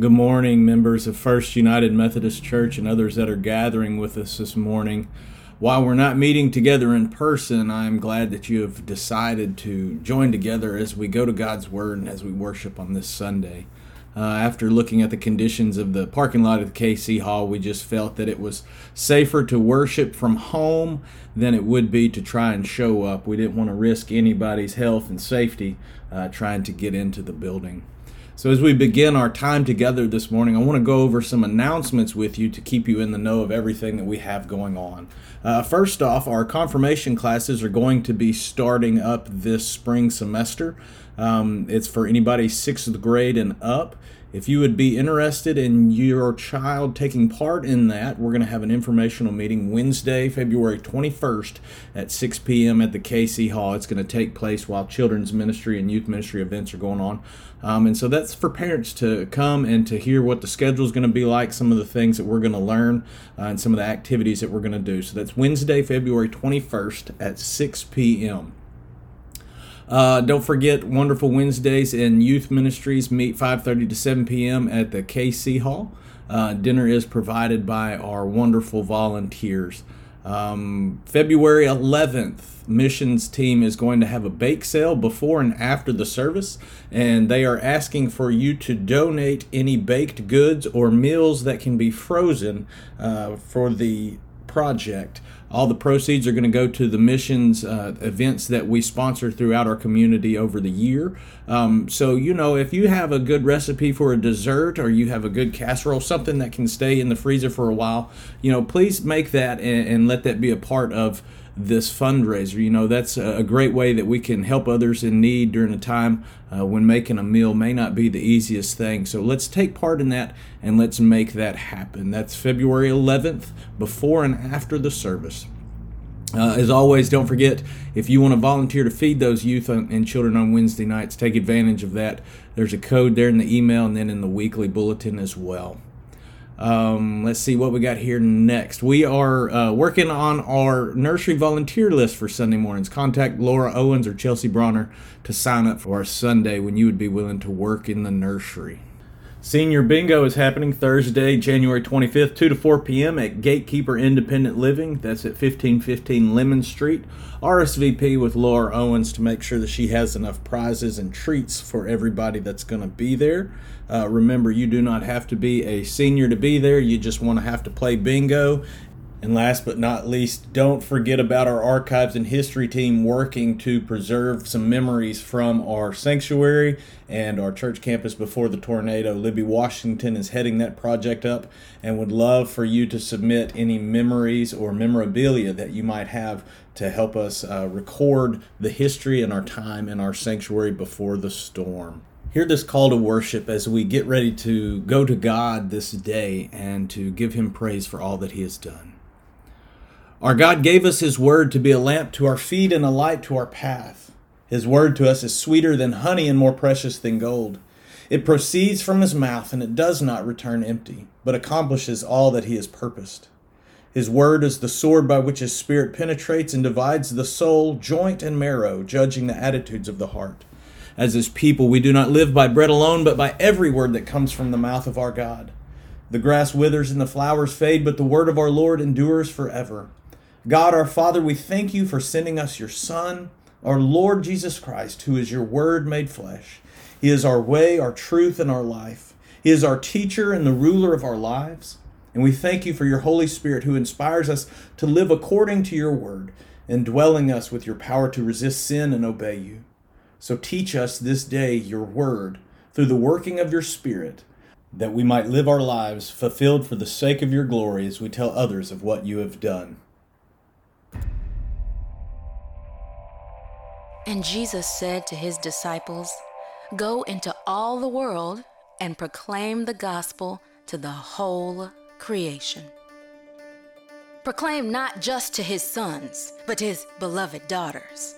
Good morning, members of First United Methodist Church and others that are gathering with us this morning. While we're not meeting together in person, I'm glad that you have decided to join together as we go to God's Word and as we worship on this Sunday. Uh, after looking at the conditions of the parking lot at the KC Hall, we just felt that it was safer to worship from home than it would be to try and show up. We didn't want to risk anybody's health and safety uh, trying to get into the building. So, as we begin our time together this morning, I want to go over some announcements with you to keep you in the know of everything that we have going on. Uh, first off, our confirmation classes are going to be starting up this spring semester. Um, it's for anybody sixth grade and up. If you would be interested in your child taking part in that, we're going to have an informational meeting Wednesday, February 21st at 6 p.m. at the KC Hall. It's going to take place while children's ministry and youth ministry events are going on. Um, and so that's for parents to come and to hear what the schedule is going to be like, some of the things that we're going to learn, uh, and some of the activities that we're going to do. So that's Wednesday, February 21st at 6 p.m. Uh, don't forget Wonderful Wednesdays and Youth Ministries meet 5:30 to 7 p.m. at the KC Hall. Uh, dinner is provided by our wonderful volunteers. Um, February 11th, missions team is going to have a bake sale before and after the service, and they are asking for you to donate any baked goods or meals that can be frozen uh, for the project. All the proceeds are going to go to the missions uh, events that we sponsor throughout our community over the year. Um, so, you know, if you have a good recipe for a dessert or you have a good casserole, something that can stay in the freezer for a while, you know, please make that and, and let that be a part of this fundraiser. You know, that's a great way that we can help others in need during a time uh, when making a meal may not be the easiest thing. So let's take part in that and let's make that happen. That's February 11th, before and after the service. Uh, as always, don't forget if you want to volunteer to feed those youth and children on Wednesday nights, take advantage of that. There's a code there in the email and then in the weekly bulletin as well. Um, let's see what we got here next. We are uh, working on our nursery volunteer list for Sunday mornings. Contact Laura Owens or Chelsea Bronner to sign up for our Sunday when you would be willing to work in the nursery. Senior Bingo is happening Thursday, January 25th, 2 to 4 p.m. at Gatekeeper Independent Living. That's at 1515 Lemon Street. RSVP with Laura Owens to make sure that she has enough prizes and treats for everybody that's going to be there. Uh, remember, you do not have to be a senior to be there. You just want to have to play bingo and last but not least, don't forget about our archives and history team working to preserve some memories from our sanctuary and our church campus before the tornado. Libby Washington is heading that project up and would love for you to submit any memories or memorabilia that you might have to help us uh, record the history and our time in our sanctuary before the storm hear this call to worship as we get ready to go to God this day and to give Him praise for all that He has done. Our God gave us His Word to be a lamp to our feet and a light to our path. His Word to us is sweeter than honey and more precious than gold. It proceeds from His mouth and it does not return empty, but accomplishes all that He has purposed. His Word is the sword by which His Spirit penetrates and divides the soul, joint, and marrow, judging the attitudes of the heart. As His people, we do not live by bread alone, but by every word that comes from the mouth of our God. The grass withers and the flowers fade, but the word of our Lord endures forever. God our Father, we thank you for sending us your Son, our Lord Jesus Christ, who is your Word made flesh. He is our way, our truth, and our life. He is our teacher and the ruler of our lives. And we thank you for your Holy Spirit who inspires us to live according to your word, indwelling us with your power to resist sin and obey you. So teach us this day your word through the working of your Spirit, that we might live our lives fulfilled for the sake of your glory as we tell others of what you have done. And Jesus said to his disciples, Go into all the world and proclaim the gospel to the whole creation. Proclaim not just to his sons, but his beloved daughters.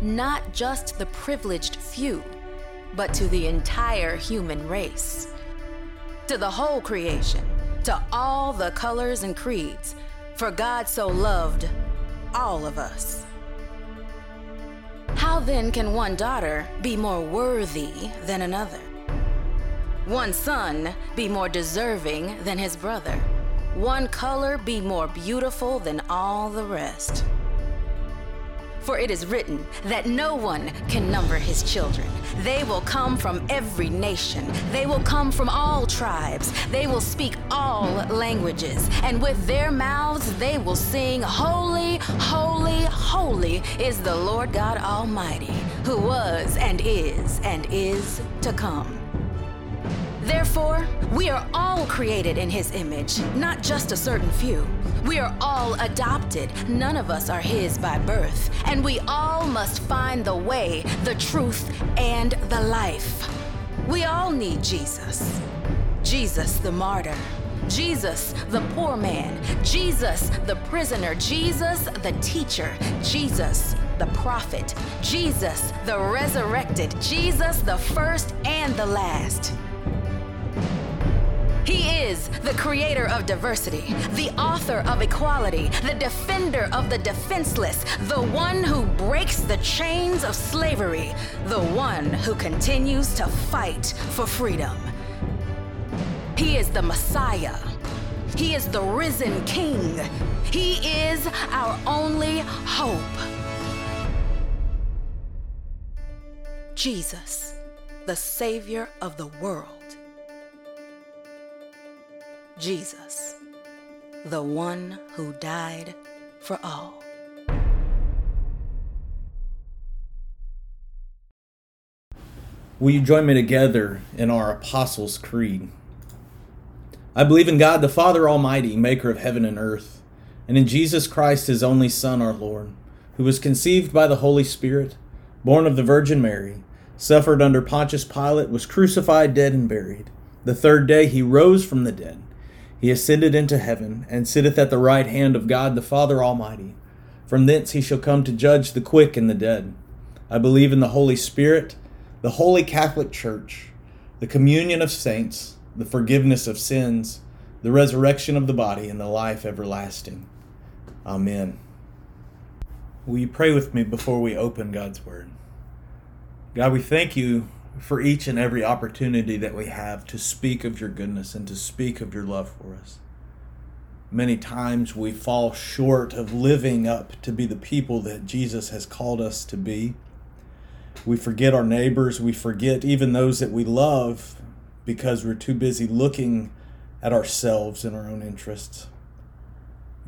Not just the privileged few, but to the entire human race. To the whole creation, to all the colors and creeds, for God so loved all of us. How then can one daughter be more worthy than another? One son be more deserving than his brother, one color be more beautiful than all the rest. For it is written that no one can number his children. They will come from every nation. They will come from all tribes. They will speak all languages. And with their mouths they will sing, Holy, holy, holy is the Lord God Almighty, who was and is and is to come. Therefore, we are all created in His image, not just a certain few. We are all adopted. None of us are His by birth. And we all must find the way, the truth, and the life. We all need Jesus. Jesus the martyr. Jesus, the poor man. Jesus, the prisoner. Jesus, the teacher. Jesus, the prophet. Jesus, the resurrected. Jesus, the first and the last. He is the creator of diversity, the author of equality, the defender of the defenseless, the one who breaks the chains of slavery, the one who continues to fight for freedom. He is the Messiah. He is the risen King. He is our only hope. Jesus, the Savior of the world. Jesus, the one who died for all. Will you join me together in our Apostles' Creed? I believe in God the Father Almighty, maker of heaven and earth, and in Jesus Christ, his only Son, our Lord, who was conceived by the Holy Spirit, born of the Virgin Mary, suffered under Pontius Pilate, was crucified, dead, and buried. The third day he rose from the dead he ascended into heaven, and sitteth at the right hand of God the Father Almighty. From thence he shall come to judge the quick and the dead. I believe in the Holy Spirit, the holy Catholic Church, the communion of saints, the forgiveness of sins, the resurrection of the body, and the life everlasting. Amen. Will you pray with me before we open God's Word? God, we thank you for each and every opportunity that we have to speak of your goodness and to speak of your love for us. Many times we fall short of living up to be the people that Jesus has called us to be. We forget our neighbors, we forget even those that we love because we're too busy looking at ourselves and our own interests.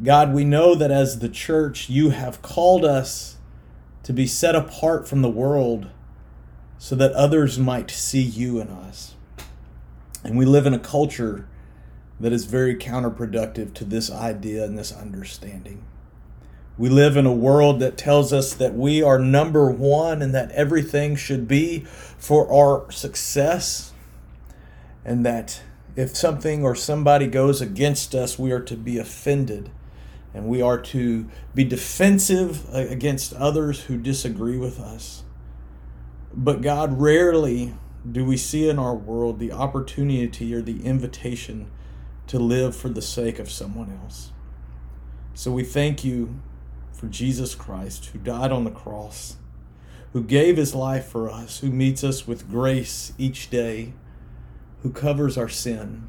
God, we know that as the church, you have called us to be set apart from the world so that others might see you in us. And we live in a culture that is very counterproductive to this idea and this understanding. We live in a world that tells us that we are number one and that everything should be for our success, and that if something or somebody goes against us, we are to be offended and we are to be defensive against others who disagree with us. But God, rarely do we see in our world the opportunity or the invitation to live for the sake of someone else. So we thank you for Jesus Christ who died on the cross, who gave his life for us, who meets us with grace each day, who covers our sin,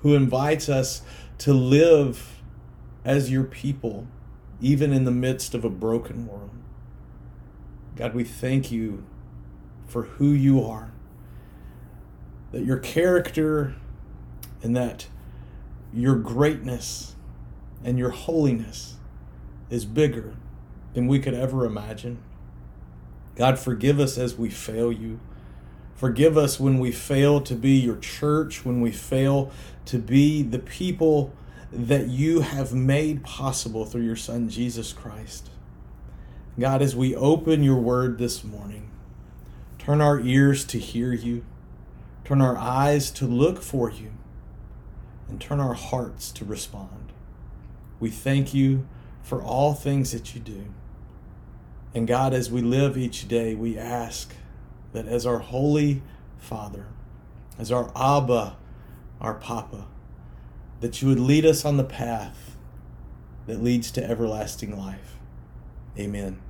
who invites us to live as your people, even in the midst of a broken world. God, we thank you for who you are. That your character and that your greatness and your holiness is bigger than we could ever imagine. God, forgive us as we fail you. Forgive us when we fail to be your church, when we fail to be the people that you have made possible through your Son, Jesus Christ. God, as we open your word this morning, Turn our ears to hear you. Turn our eyes to look for you. And turn our hearts to respond. We thank you for all things that you do. And God, as we live each day, we ask that as our Holy Father, as our Abba, our Papa, that you would lead us on the path that leads to everlasting life. Amen.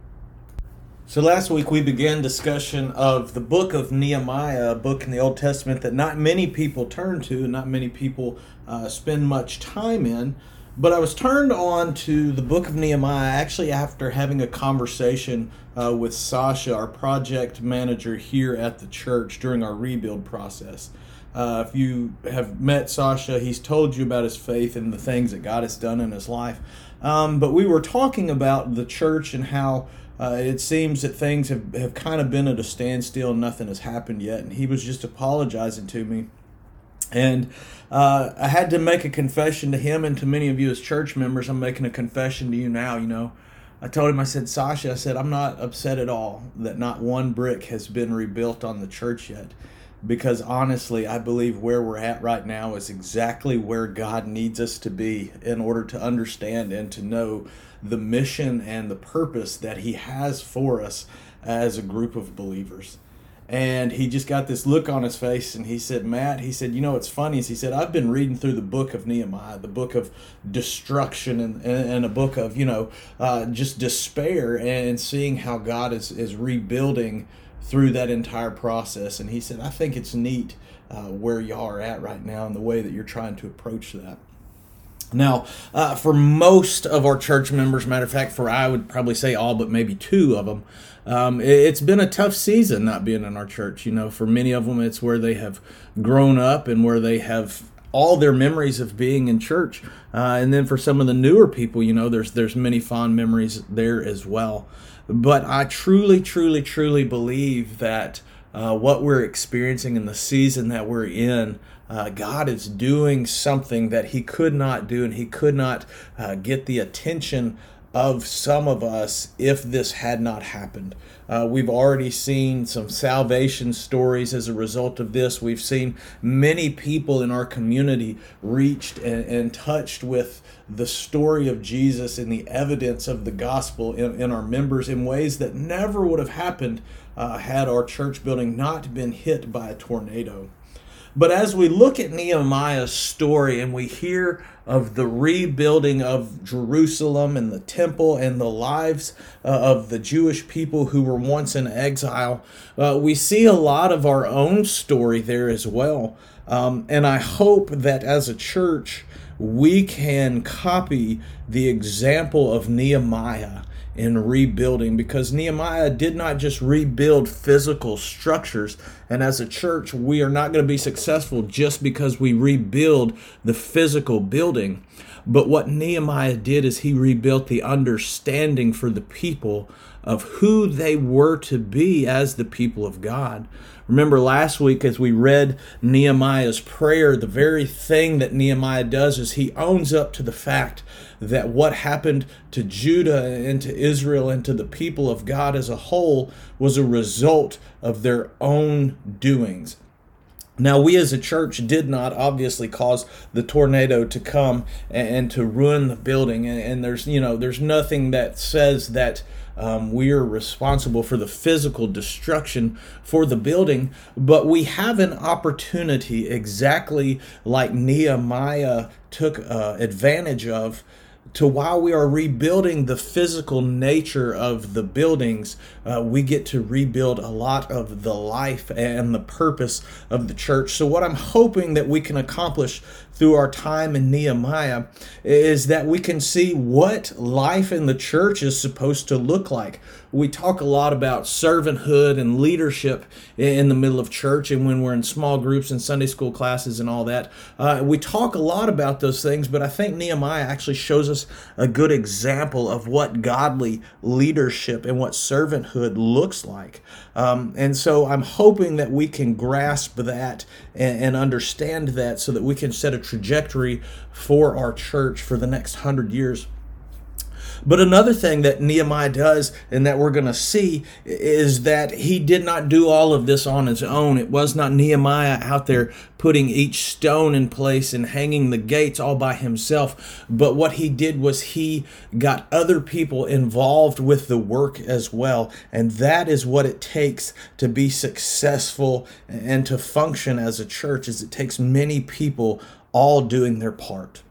So last week we began discussion of the book of Nehemiah, a book in the Old Testament that not many people turn to not many people uh, spend much time in. But I was turned on to the book of Nehemiah actually after having a conversation uh, with Sasha, our project manager here at the church during our rebuild process. Uh, if you have met Sasha, he's told you about his faith and the things that God has done in his life. Um, but we were talking about the church and how uh, it seems that things have, have kind of been at a standstill and nothing has happened yet. And he was just apologizing to me. And uh, I had to make a confession to him and to many of you as church members. I'm making a confession to you now. You know, I told him, I said, Sasha, I said, I'm not upset at all that not one brick has been rebuilt on the church yet. Because honestly, I believe where we're at right now is exactly where God needs us to be in order to understand and to know the mission and the purpose that He has for us as a group of believers. And he just got this look on his face and he said, Matt, he said, you know what's funny is he said, I've been reading through the book of Nehemiah, the book of destruction and, and a book of, you know, uh, just despair and seeing how God is, is rebuilding through that entire process. And he said, I think it's neat uh, where you are at right now and the way that you're trying to approach that. Now, uh, for most of our church members, matter of fact, for I would probably say all but maybe two of them, um, it, it's been a tough season not being in our church. You know, for many of them, it's where they have grown up and where they have all their memories of being in church. Uh, and then for some of the newer people, you know, there's there's many fond memories there as well. But I truly, truly, truly believe that uh, what we're experiencing in the season that we're in uh, God is doing something that He could not do, and He could not uh, get the attention of some of us if this had not happened. Uh, we've already seen some salvation stories as a result of this. We've seen many people in our community reached and, and touched with the story of Jesus and the evidence of the gospel in, in our members in ways that never would have happened uh, had our church building not been hit by a tornado. But as we look at Nehemiah's story and we hear of the rebuilding of Jerusalem and the temple and the lives uh, of the Jewish people who were once in exile, uh, we see a lot of our own story there as well. Um, and I hope that as a church, we can copy the example of Nehemiah in rebuilding because Nehemiah did not just rebuild physical structures. And as a church, we are not going to be successful just because we rebuild the physical building. But what Nehemiah did is he rebuilt the understanding for the people of who they were to be as the people of God. Remember last week as we read Nehemiah's prayer, the very thing that Nehemiah does is he owns up to the fact that what happened to Judah and to Israel and to the people of God as a whole was a result of their own doings. Now, we as a church did not obviously cause the tornado to come and, to ruin the building. And, there's, you know, there's nothing that says that um, we are responsible for the physical destruction for the building, but we have an opportunity exactly like Nehemiah took uh, advantage of to while we are rebuilding the physical nature of the buildings, uh, we get to rebuild a lot of the life and the purpose of the church. So, what I'm hoping that we can accomplish through our time in Nehemiah is that we can see what life in the church is supposed to look like. We talk a lot about servanthood and leadership in the middle of church and when we're in small groups and Sunday school classes and all that. Uh, we talk a lot about those things, but I think Nehemiah actually shows us a good example of what godly leadership and what servanthood looks like. Um, and so I'm hoping that we can grasp that and, and understand that so that we can set a trajectory for our church for the next hundred years. But another thing that Nehemiah does and that we're going to see is that he did not do all of this on his own. It was not Nehemiah out there putting each stone in place and hanging the gates all by himself. But what he did was he got other people involved with the work as well. And that is what it takes to be successful and to function as a church is it takes many people all doing their part.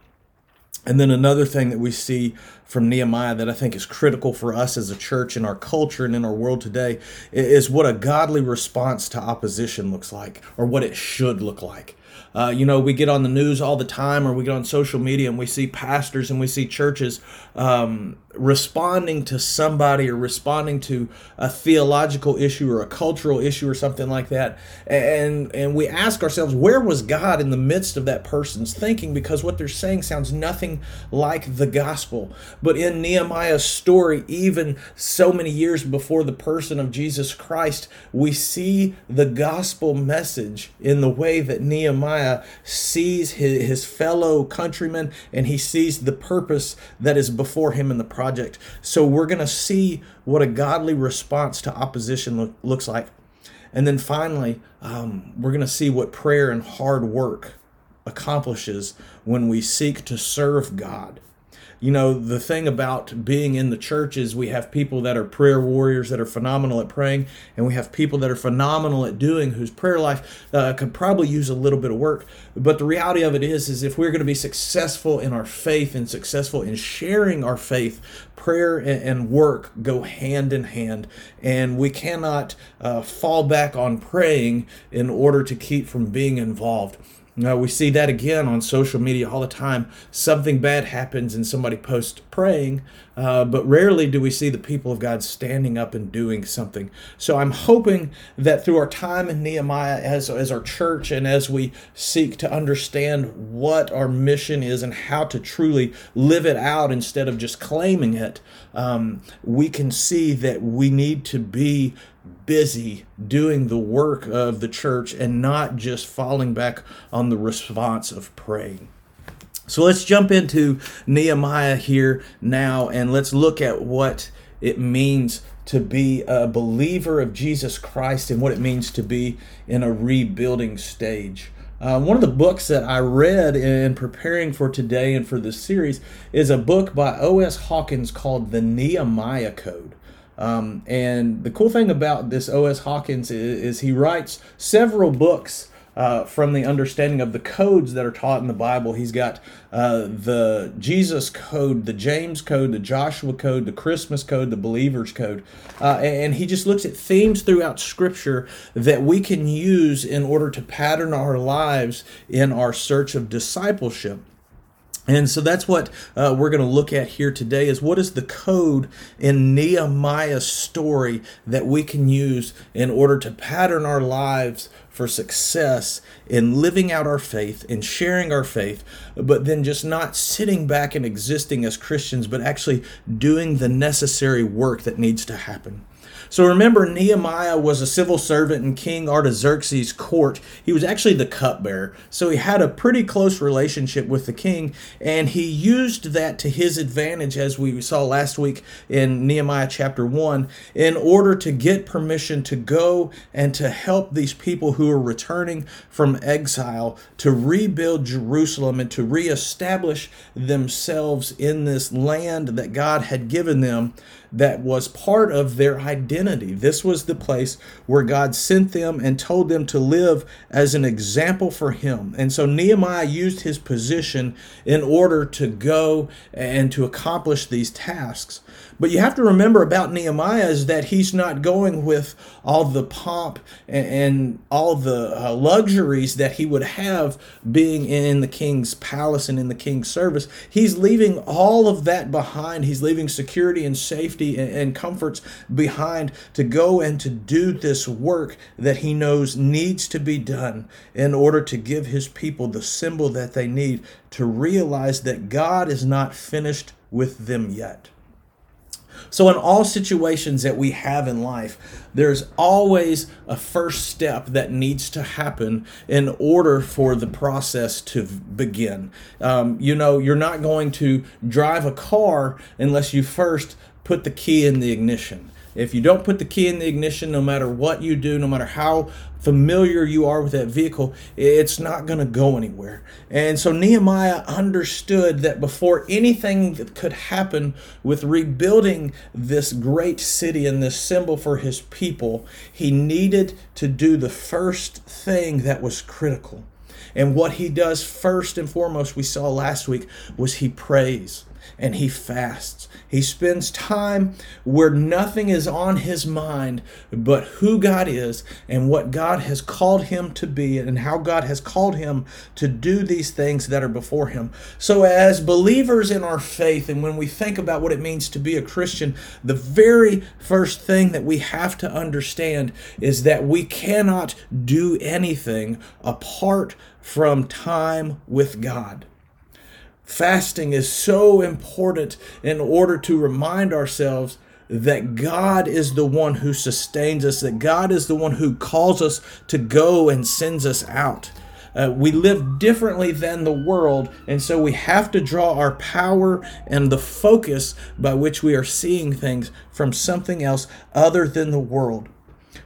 And then another thing that we see from Nehemiah that I think is critical for us as a church in our culture and in our world today is what a godly response to opposition looks like, or what it should look like. Uh, you know, we get on the news all the time, or we get on social media and we see pastors and we see churches um, responding to somebody or responding to a theological issue or a cultural issue or something like that. And and we ask ourselves where was god in the midst of that person's thinking? Because what they're saying sounds nothing like the gospel. But in nehemiah's story even so many years before the person of jesus christ we see the gospel message in the way that nehemiah sees his, his fellow countrymen and he sees the purpose that is before him in the process project. So we're going to see what a godly response to opposition look, looks like. And then finally, um, we're going to see what prayer and hard work accomplishes when we seek to serve God you know, the thing about being in the church is we have people that are prayer warriors that are phenomenal at praying, and we have people that are phenomenal at doing whose prayer life uh, could probably use a little bit of work. But the reality of it is, is if we're going to be successful in our faith and successful in sharing our faith, prayer and work go hand in hand, and we cannot uh, fall back on praying in order to keep from being involved. Now, we see that again on social media all the time. Something bad happens and somebody posts praying, uh, but rarely do we see the people of God standing up and doing something. So I'm hoping that through our time in Nehemiah as, as our church and as we seek to understand what our mission is and how to truly live it out instead of just claiming it, um, we can see that we need to be busy doing the work of the church and not just falling back on the response of praying. So let's jump into Nehemiah here now and let's look at what it means to be a believer of Jesus Christ and what it means to be in a rebuilding stage. Uh, one of the books that I read in preparing for today and for this series is a book by O.S. Hawkins called The Nehemiah Code. Um, and the cool thing about this O.S. Hawkins is, is he writes several books uh, from the understanding of the codes that are taught in the Bible. He's got uh, the Jesus code, the James code, the Joshua code, the Christmas code, the Believer's code. Uh, and he just looks at themes throughout Scripture that we can use in order to pattern our lives in our search of discipleship. And so that's what uh, we're going to look at here today is what is the code in Nehemiah's story that we can use in order to pattern our lives for success in living out our faith, in sharing our faith, but then just not sitting back and existing as Christians, but actually doing the necessary work that needs to happen. So remember, Nehemiah was a civil servant in King Artaxerxes' court. He was actually the cupbearer. So he had a pretty close relationship with the king, and he used that to his advantage, as we saw last week in Nehemiah chapter 1, in order to get permission to go and to help these people who are returning from exile to rebuild Jerusalem and to reestablish themselves in this land that God had given them that was part of their identity. This was the place where God sent them and told them to live as an example for Him. And so Nehemiah used his position in order to go and to accomplish these tasks. But you have to remember about Nehemiah is that he's not going with all the pomp and, all the uh, luxuries that he would have being in the king's palace and in the king's service. He's leaving all of that behind. He's leaving security and safety and, and comforts behind to go and to do this work that he knows needs to be done in order to give his people the symbol that they need to realize that God is not finished with them yet. So, in all situations that we have in life, there's always a first step that needs to happen in order for the process to begin. Um, you know, you're not going to drive a car unless you first put the key in the ignition. If you don't put the key in the ignition, no matter what you do, no matter how familiar you are with that vehicle, it's not going to go anywhere. And so Nehemiah understood that before anything that could happen with rebuilding this great city and this symbol for his people, he needed to do the first thing that was critical. And what he does first and foremost, we saw last week, was he prays and he fasts. He spends time where nothing is on his mind but who God is and what God has called him to be and how God has called him to do these things that are before him. So, as believers in our faith, and when we think about what it means to be a Christian, the very first thing that we have to understand is that we cannot do anything apart from time with God. Fasting is so important in order to remind ourselves that God is the one who sustains us, that God is the one who calls us to go and sends us out. Uh, we live differently than the world, and so we have to draw our power and the focus by which we are seeing things from something else other than the world.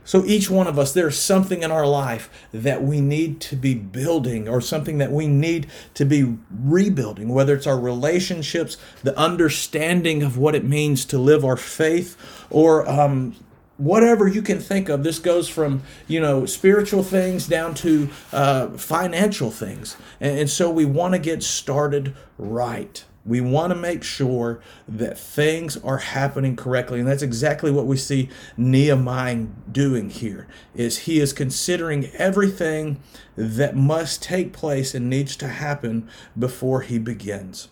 So each one of us, there's something in our life that we need to be building or something that we need to be rebuilding, whether it's our relationships, the understanding of what it means to live our faith, or um, whatever you can think of. This goes from, you know, spiritual things down to uh, financial things. And, and so we want to get started right. We want to make sure that things are happening correctly. And that's exactly what we see Nehemiah doing here is he is considering everything that must take place and needs to happen before he begins.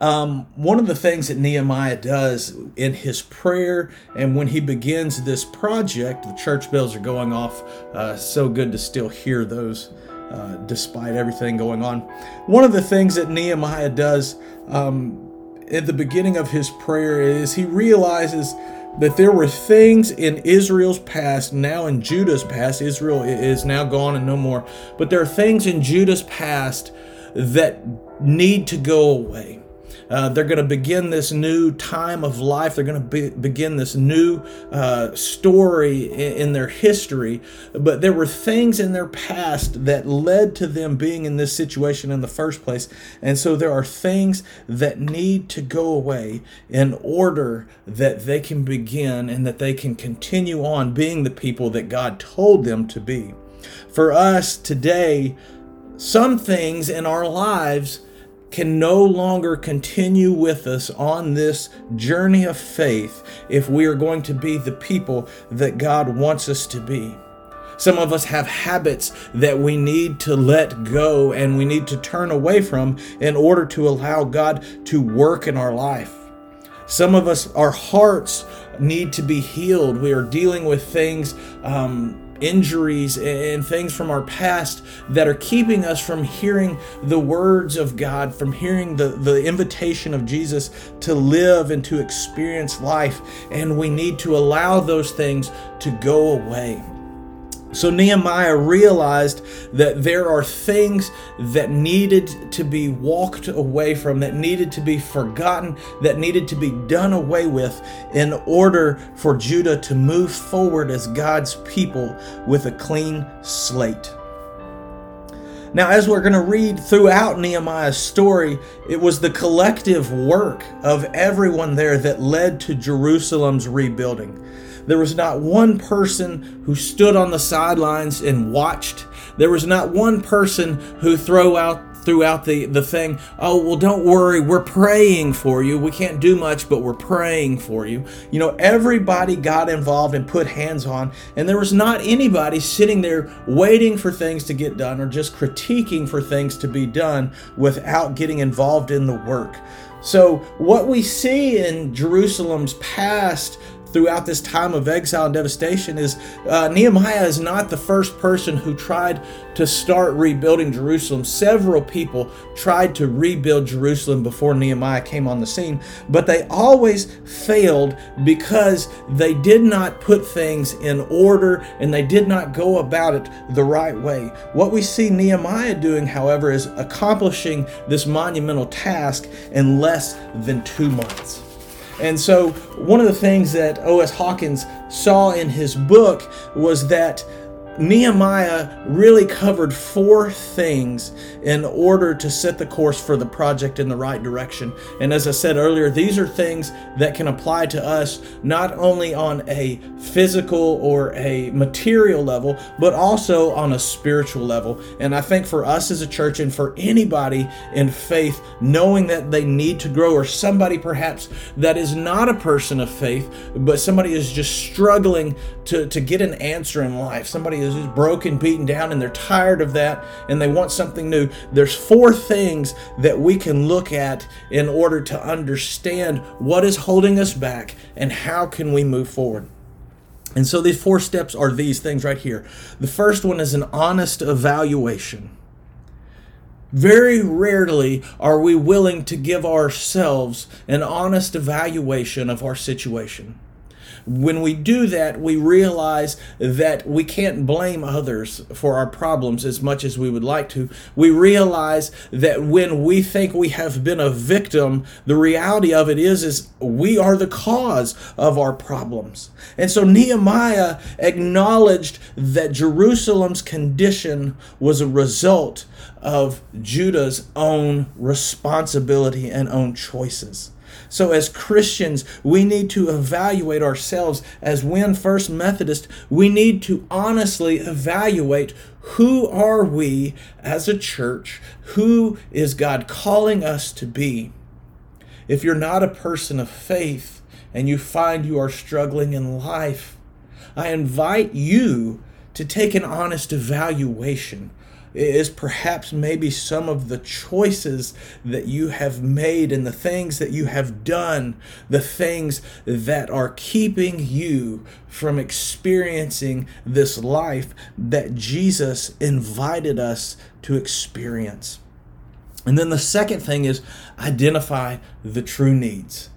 Um, one of the things that Nehemiah does in his prayer and when he begins this project, the church bells are going off. Uh, so good to still hear those uh, despite everything going on. One of the things that Nehemiah does um, at the beginning of his prayer is he realizes that there were things in Israel's past, now in Judah's past. Israel is now gone and no more. But there are things in Judah's past that need to go away. Uh, they're going to begin this new time of life. They're going to be, begin this new uh, story in, in their history. But there were things in their past that led to them being in this situation in the first place. And so there are things that need to go away in order that they can begin and that they can continue on being the people that God told them to be. For us today, some things in our lives can no longer continue with us on this journey of faith if we are going to be the people that God wants us to be. Some of us have habits that we need to let go and we need to turn away from in order to allow God to work in our life. Some of us, our hearts need to be healed. We are dealing with things um, injuries and things from our past that are keeping us from hearing the words of God, from hearing the, the invitation of Jesus to live and to experience life. And we need to allow those things to go away. So Nehemiah realized that there are things that needed to be walked away from, that needed to be forgotten, that needed to be done away with in order for Judah to move forward as God's people with a clean slate. Now, as we're going to read throughout Nehemiah's story, it was the collective work of everyone there that led to Jerusalem's rebuilding. There was not one person who stood on the sidelines and watched. There was not one person who threw out throughout the, the thing, oh, well, don't worry, we're praying for you. We can't do much, but we're praying for you. You know, everybody got involved and put hands on, and there was not anybody sitting there waiting for things to get done or just critiquing for things to be done without getting involved in the work. So, what we see in Jerusalem's past throughout this time of exile and devastation is uh, Nehemiah is not the first person who tried to start rebuilding Jerusalem. Several people tried to rebuild Jerusalem before Nehemiah came on the scene, but they always failed because they did not put things in order and they did not go about it the right way. What we see Nehemiah doing, however, is accomplishing this monumental task in less than two months. And so, one of the things that O.S. Hawkins saw in his book was that Nehemiah really covered four things in order to set the course for the project in the right direction. And as I said earlier, these are things that can apply to us not only on a physical or a material level, but also on a spiritual level. And I think for us as a church and for anybody in faith, knowing that they need to grow, or somebody perhaps that is not a person of faith, but somebody is just struggling to, to get an answer in life, somebody is is just broken, beaten down, and they're tired of that and they want something new. There's four things that we can look at in order to understand what is holding us back and how can we move forward. And so these four steps are these things right here. The first one is an honest evaluation. Very rarely are we willing to give ourselves an honest evaluation of our situation. When we do that, we realize that we can't blame others for our problems as much as we would like to. We realize that when we think we have been a victim, the reality of it is is we are the cause of our problems. And so Nehemiah acknowledged that Jerusalem's condition was a result of Judah's own responsibility and own choices. So, as Christians, we need to evaluate ourselves. As Wynne First Methodist, we need to honestly evaluate who are we as a church? Who is God calling us to be? If you're not a person of faith and you find you are struggling in life, I invite you to take an honest evaluation is perhaps maybe some of the choices that you have made and the things that you have done, the things that are keeping you from experiencing this life that Jesus invited us to experience. And then the second thing is identify the true needs.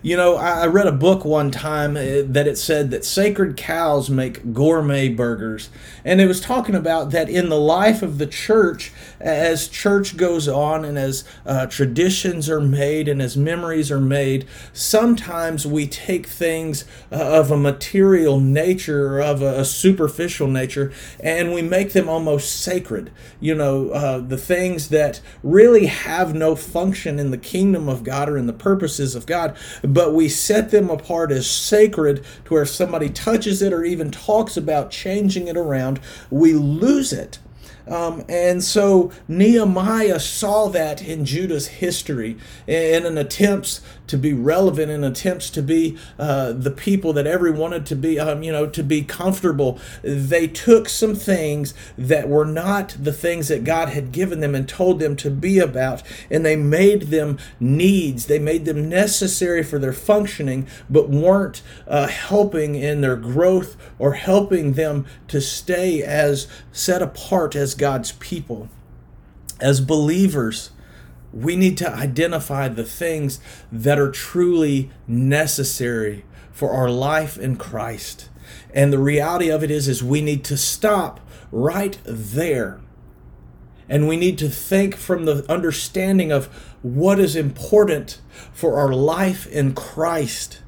You know, I read a book one time uh, that it said that sacred cows make gourmet burgers. And it was talking about that in the life of the church, as church goes on and as uh, traditions are made and as memories are made, sometimes we take things uh, of a material nature or of a, a, superficial nature and we make them almost sacred. You know, uh, the things that really have no function in the kingdom of God or in the purposes of God but we set them apart as sacred to where if somebody touches it or even talks about changing it around, we lose it. Um, and so Nehemiah saw that in Judah's history in an attempts to be relevant, in attempts to be uh, the people that every wanted to be, um, you know, to be comfortable. They took some things that were not the things that God had given them and told them to be about, and they made them needs. They made them necessary for their functioning, but weren't uh, helping in their growth or helping them to stay as set apart as God's people. As believers, we need to identify the things that are truly necessary for our life in Christ. And the reality of it is is we need to stop right there. And we need to think from the understanding of what is important for our life in Christ.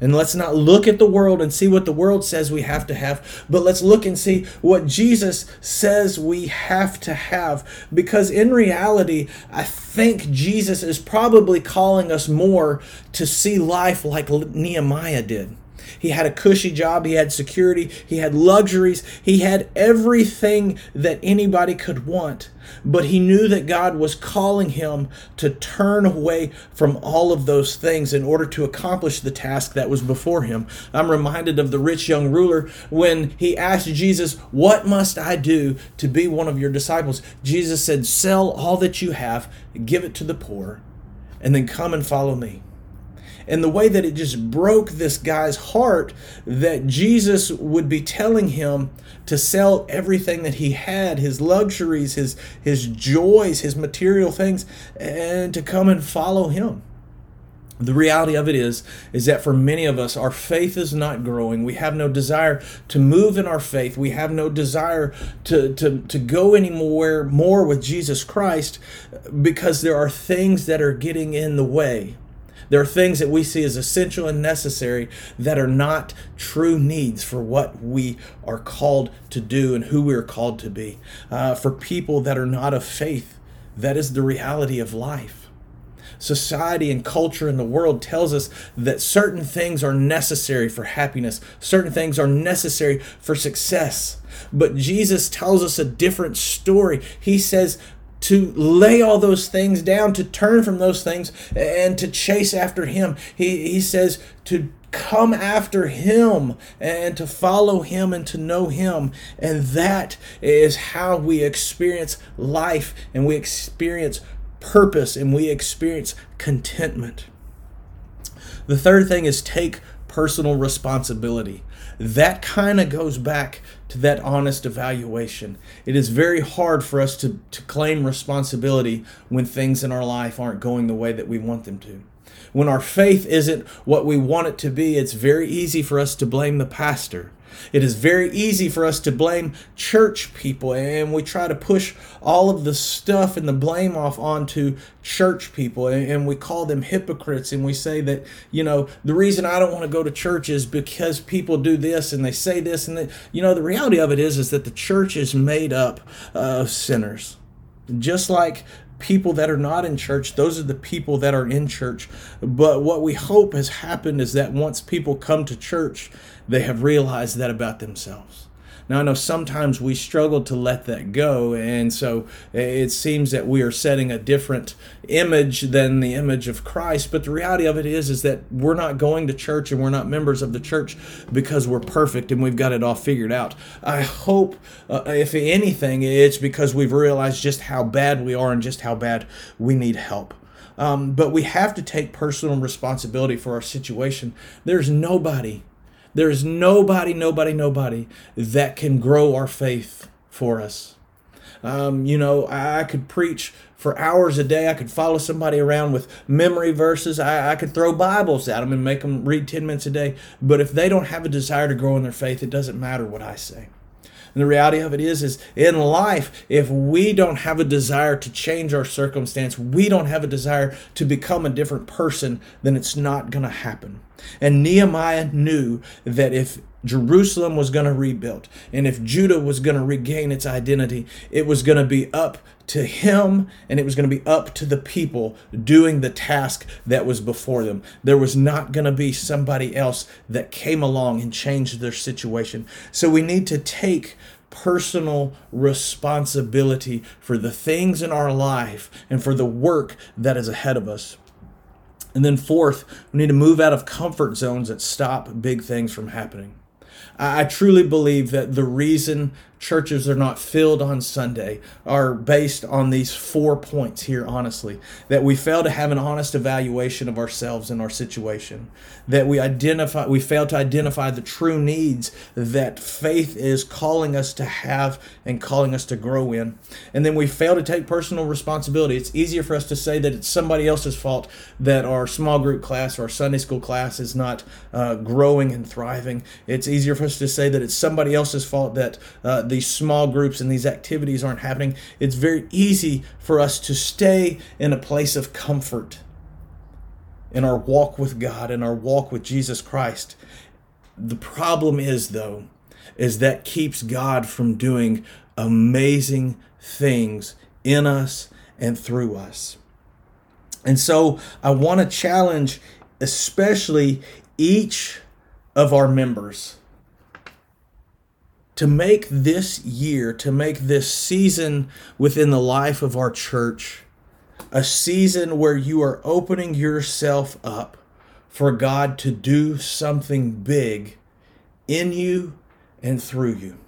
And let's not look at the world and see what the world says we have to have, but let's look and see what Jesus says we have to have. Because in reality, I think Jesus is probably calling us more to see life like Nehemiah did. He had a cushy job, he had security, he had luxuries, he had everything that anybody could want. But he knew that God was calling him to turn away from all of those things in order to accomplish the task that was before him. I'm reminded of the rich young ruler when he asked Jesus, What must I do to be one of your disciples? Jesus said, Sell all that you have, give it to the poor, and then come and follow me and the way that it just broke this guy's heart that Jesus would be telling him to sell everything that he had his luxuries his his joys his material things and to come and follow him. The reality of it is is that for many of us our faith is not growing. We have no desire to move in our faith. We have no desire to to, to go anywhere more with jesus christ because there are things that are getting in the way There are things that we see as essential and necessary that are not true needs for what we are called to do and who we are called to be. Uh, for people that are not of faith, that is the reality of life society and culture in the world tells us that certain things are necessary for happiness, certain things are necessary for success. But Jesus tells us a different story. He says, to lay all those things down, to turn from those things, and to chase after Him. He, he says to come after Him and to follow Him and to know Him. And that is how we experience life and we experience purpose and we experience contentment. The third thing is take personal responsibility. That kind of goes back to that honest evaluation. It is very hard for us to, to claim responsibility when things in our life aren't going the way that we want them to. When our faith isn't what we want it to be, it's very easy for us to blame the pastor it is very easy for us to blame church people, and we try to push all of the stuff and the blame off onto church people, and we call them hypocrites, and we say that, you know, the reason I don't want to go to church is because people do this and they say this, and that, you know, the reality of it is, is that the church is made up of sinners. Just like people that are not in church, those are the people that are in church. But what we hope has happened is that once people come to church, they have realized that about themselves. Now, I know sometimes we struggle to let that go, and so it seems that we are setting a different image than the image of Christ. But the reality of it is, is that we're not going to church and we're not members of the church because we're perfect and we've got it all figured out. I hope, uh, if anything, it's because we've realized just how bad we are and just how bad we need help. Um, but we have to take personal responsibility for our situation. There's nobody there is nobody, nobody, nobody that can grow our faith for us. Um, you know, I, I, could preach for hours a day. I could follow somebody around with memory verses. I, I could throw Bibles at them and make them read 10 minutes a day. But if they don't have a desire to grow in their faith, it doesn't matter what I say. And the reality of it is, is in life, if we don't have a desire to change our circumstance, we don't have a desire to become a different person, then it's not going to happen. And Nehemiah knew that if Jerusalem was going to rebuild and if Judah was going to regain its identity, it was going to be up to him and it was going to be up to the people doing the task that was before them. There was not going to be somebody else that came along and changed their situation. So we need to take personal responsibility for the things in our life and for the work that is ahead of us. And then, fourth, we need to move out of comfort zones that stop big things from happening. I truly believe that the reason churches are not filled on Sunday are based on these four points here, honestly. That we fail to have an honest evaluation of ourselves and our situation. That we identify we fail to identify the true needs that faith is calling us to have and calling us to grow in. And then we fail to take personal responsibility. It's easier for us to say that it's somebody else's fault that our small group class or our Sunday school class is not uh, growing and thriving. It's easier for us to say that it's somebody else's fault that uh, these small groups and these activities aren't happening, it's very easy for us to stay in a place of comfort in our walk with God and our walk with Jesus Christ. The problem is, though, is that keeps God from doing amazing things in us and through us. And so I want to challenge, especially each of our members to make this year, to make this season within the life of our church a season where you are opening yourself up for God to do something big in you and through you.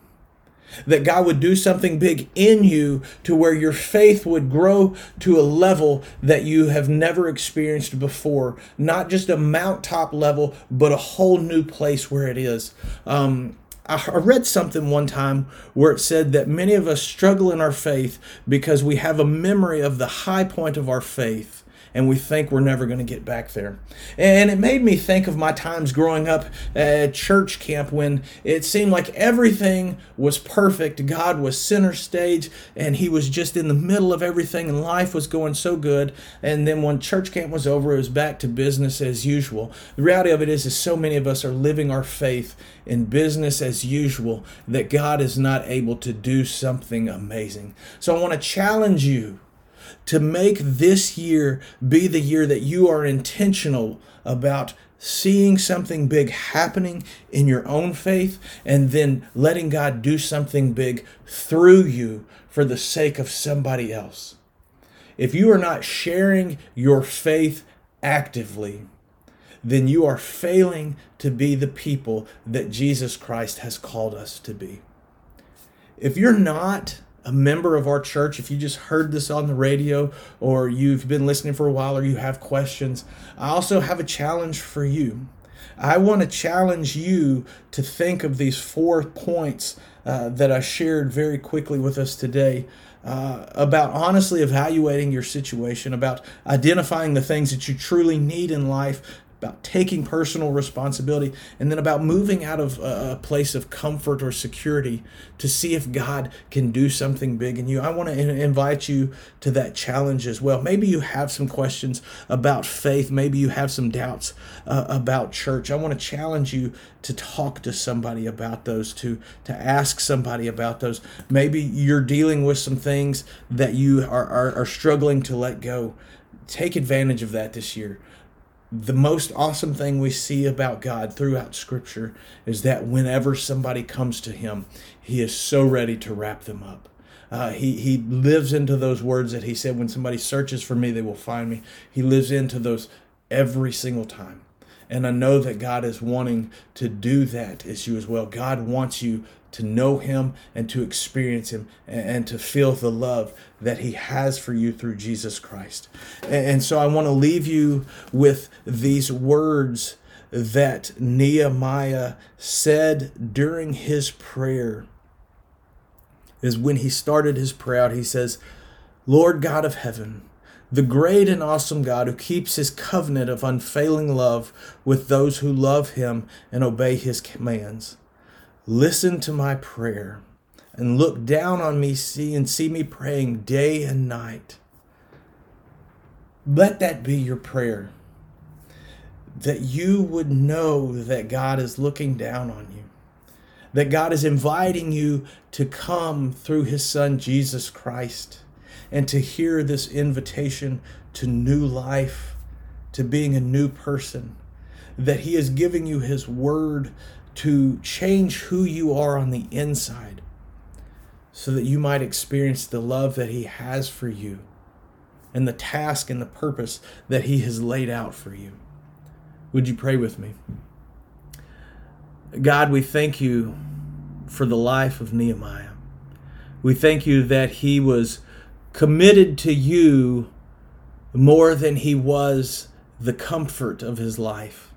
That God would do something big in you to where your faith would grow to a level that you have never experienced before. Not just a mountaintop level, but a whole new place where it is. Um, I read something one time where it said that many of us struggle in our faith because we have a memory of the high point of our faith and we think we're never going to get back there. And it made me think of my times growing up at church camp when it seemed like everything was perfect. God was center stage, and He was just in the middle of everything, and life was going so good. And then when church camp was over, it was back to business as usual. The reality of it is, is so many of us are living our faith in business as usual that God is not able to do something amazing. So I want to challenge you to make this year be the year that you are intentional about seeing something big happening in your own faith and then letting God do something big through you for the sake of somebody else. If you are not sharing your faith actively, then you are failing to be the people that Jesus Christ has called us to be. If you're not a member of our church, if you just heard this on the radio or you've been listening for a while or you have questions, I also have a challenge for you. I want to challenge you to think of these four points uh, that I shared very quickly with us today. Uh, about honestly evaluating your situation, about identifying the things that you truly need in life about taking personal responsibility, and then about moving out of a place of comfort or security to see if God can do something big in you. I want to invite you to that challenge as well. Maybe you have some questions about faith, maybe you have some doubts uh, about church. I want to challenge you to talk to somebody about those, to, to ask somebody about those. Maybe you're dealing with some things that you are, are, are struggling to let go. Take advantage of that this year the most awesome thing we see about God throughout Scripture is that whenever somebody comes to Him, He is so ready to wrap them up. Uh, he he lives into those words that He said, "When somebody searches for Me, they will find Me." He lives into those every single time. And I know that God is wanting to do that you as well. God wants you to know Him and to experience Him and, to feel the love that He has for you through Jesus Christ. And, so I want to leave you with these words that Nehemiah said during his prayer. Is when he started his prayer, out, he says, Lord God of heaven, the great and awesome God who keeps his covenant of unfailing love with those who love him and obey his commands. Listen to my prayer and look down on me see and see me praying day and night. Let that be your prayer. That you would know that God is looking down on you. That God is inviting you to come through his son Jesus Christ and to hear this invitation to new life, to being a new person. That he is giving you his word to change who you are on the inside so that you might experience the love that He has for you and the task and the purpose that He has laid out for you. Would you pray with me? God, we thank you for the life of Nehemiah. We thank you that he was committed to you more than he was the comfort of his life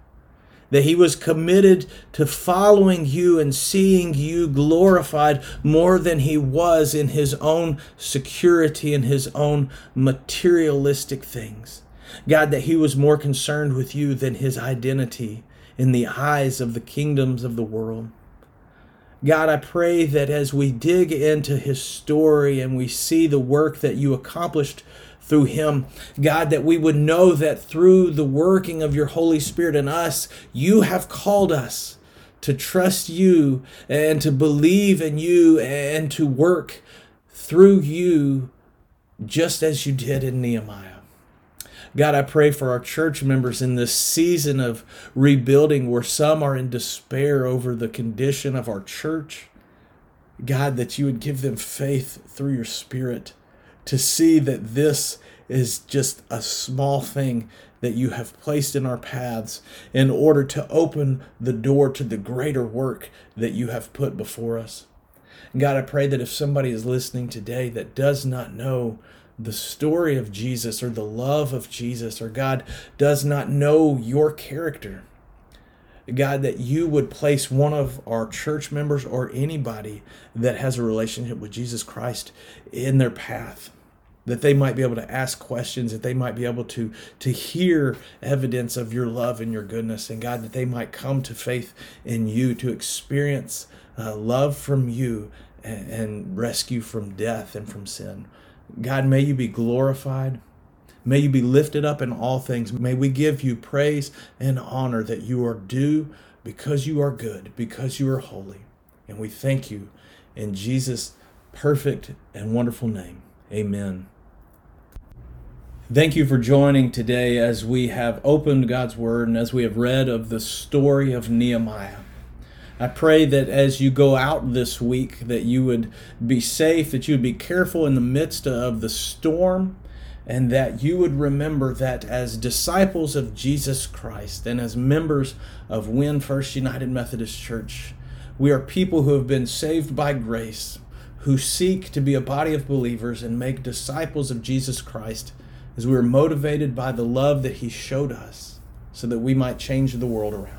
that he was committed to following you and seeing you glorified more than he was in his own security and his own materialistic things. God, that he was more concerned with you than his identity in the eyes of the kingdoms of the world. God, I pray that as we dig into his story and we see the work that you accomplished through him. God, that we would know that through the working of your Holy Spirit in us, you have called us to trust you and to believe in you and to work through you just as you did in Nehemiah. God, I pray for our church members in this season of rebuilding where some are in despair over the condition of our church. God, that you would give them faith through your Spirit to see that this is just a small thing that you have placed in our paths in order to open the door to the greater work that you have put before us. God, I pray that if somebody is listening today that does not know the story of Jesus or the love of Jesus, or God does not know your character, God, that you would place one of our church members or anybody that has a relationship with Jesus Christ in their path that they might be able to ask questions, that they might be able to, to hear evidence of your love and your goodness. And God, that they might come to faith in you, to experience uh, love from you and, and rescue from death and from sin. God, may you be glorified. May you be lifted up in all things. May we give you praise and honor that you are due because you are good, because you are holy. And we thank you in Jesus' perfect and wonderful name. Amen. Thank you for joining today as we have opened God's Word and as we have read of the story of Nehemiah. I pray that as you go out this week that you would be safe, that you would be careful in the midst of the storm, and that you would remember that as disciples of Jesus Christ and as members of Wynne First United Methodist Church, we are people who have been saved by grace, who seek to be a body of believers and make disciples of Jesus Christ as we are motivated by the love that He showed us so that we might change the world around.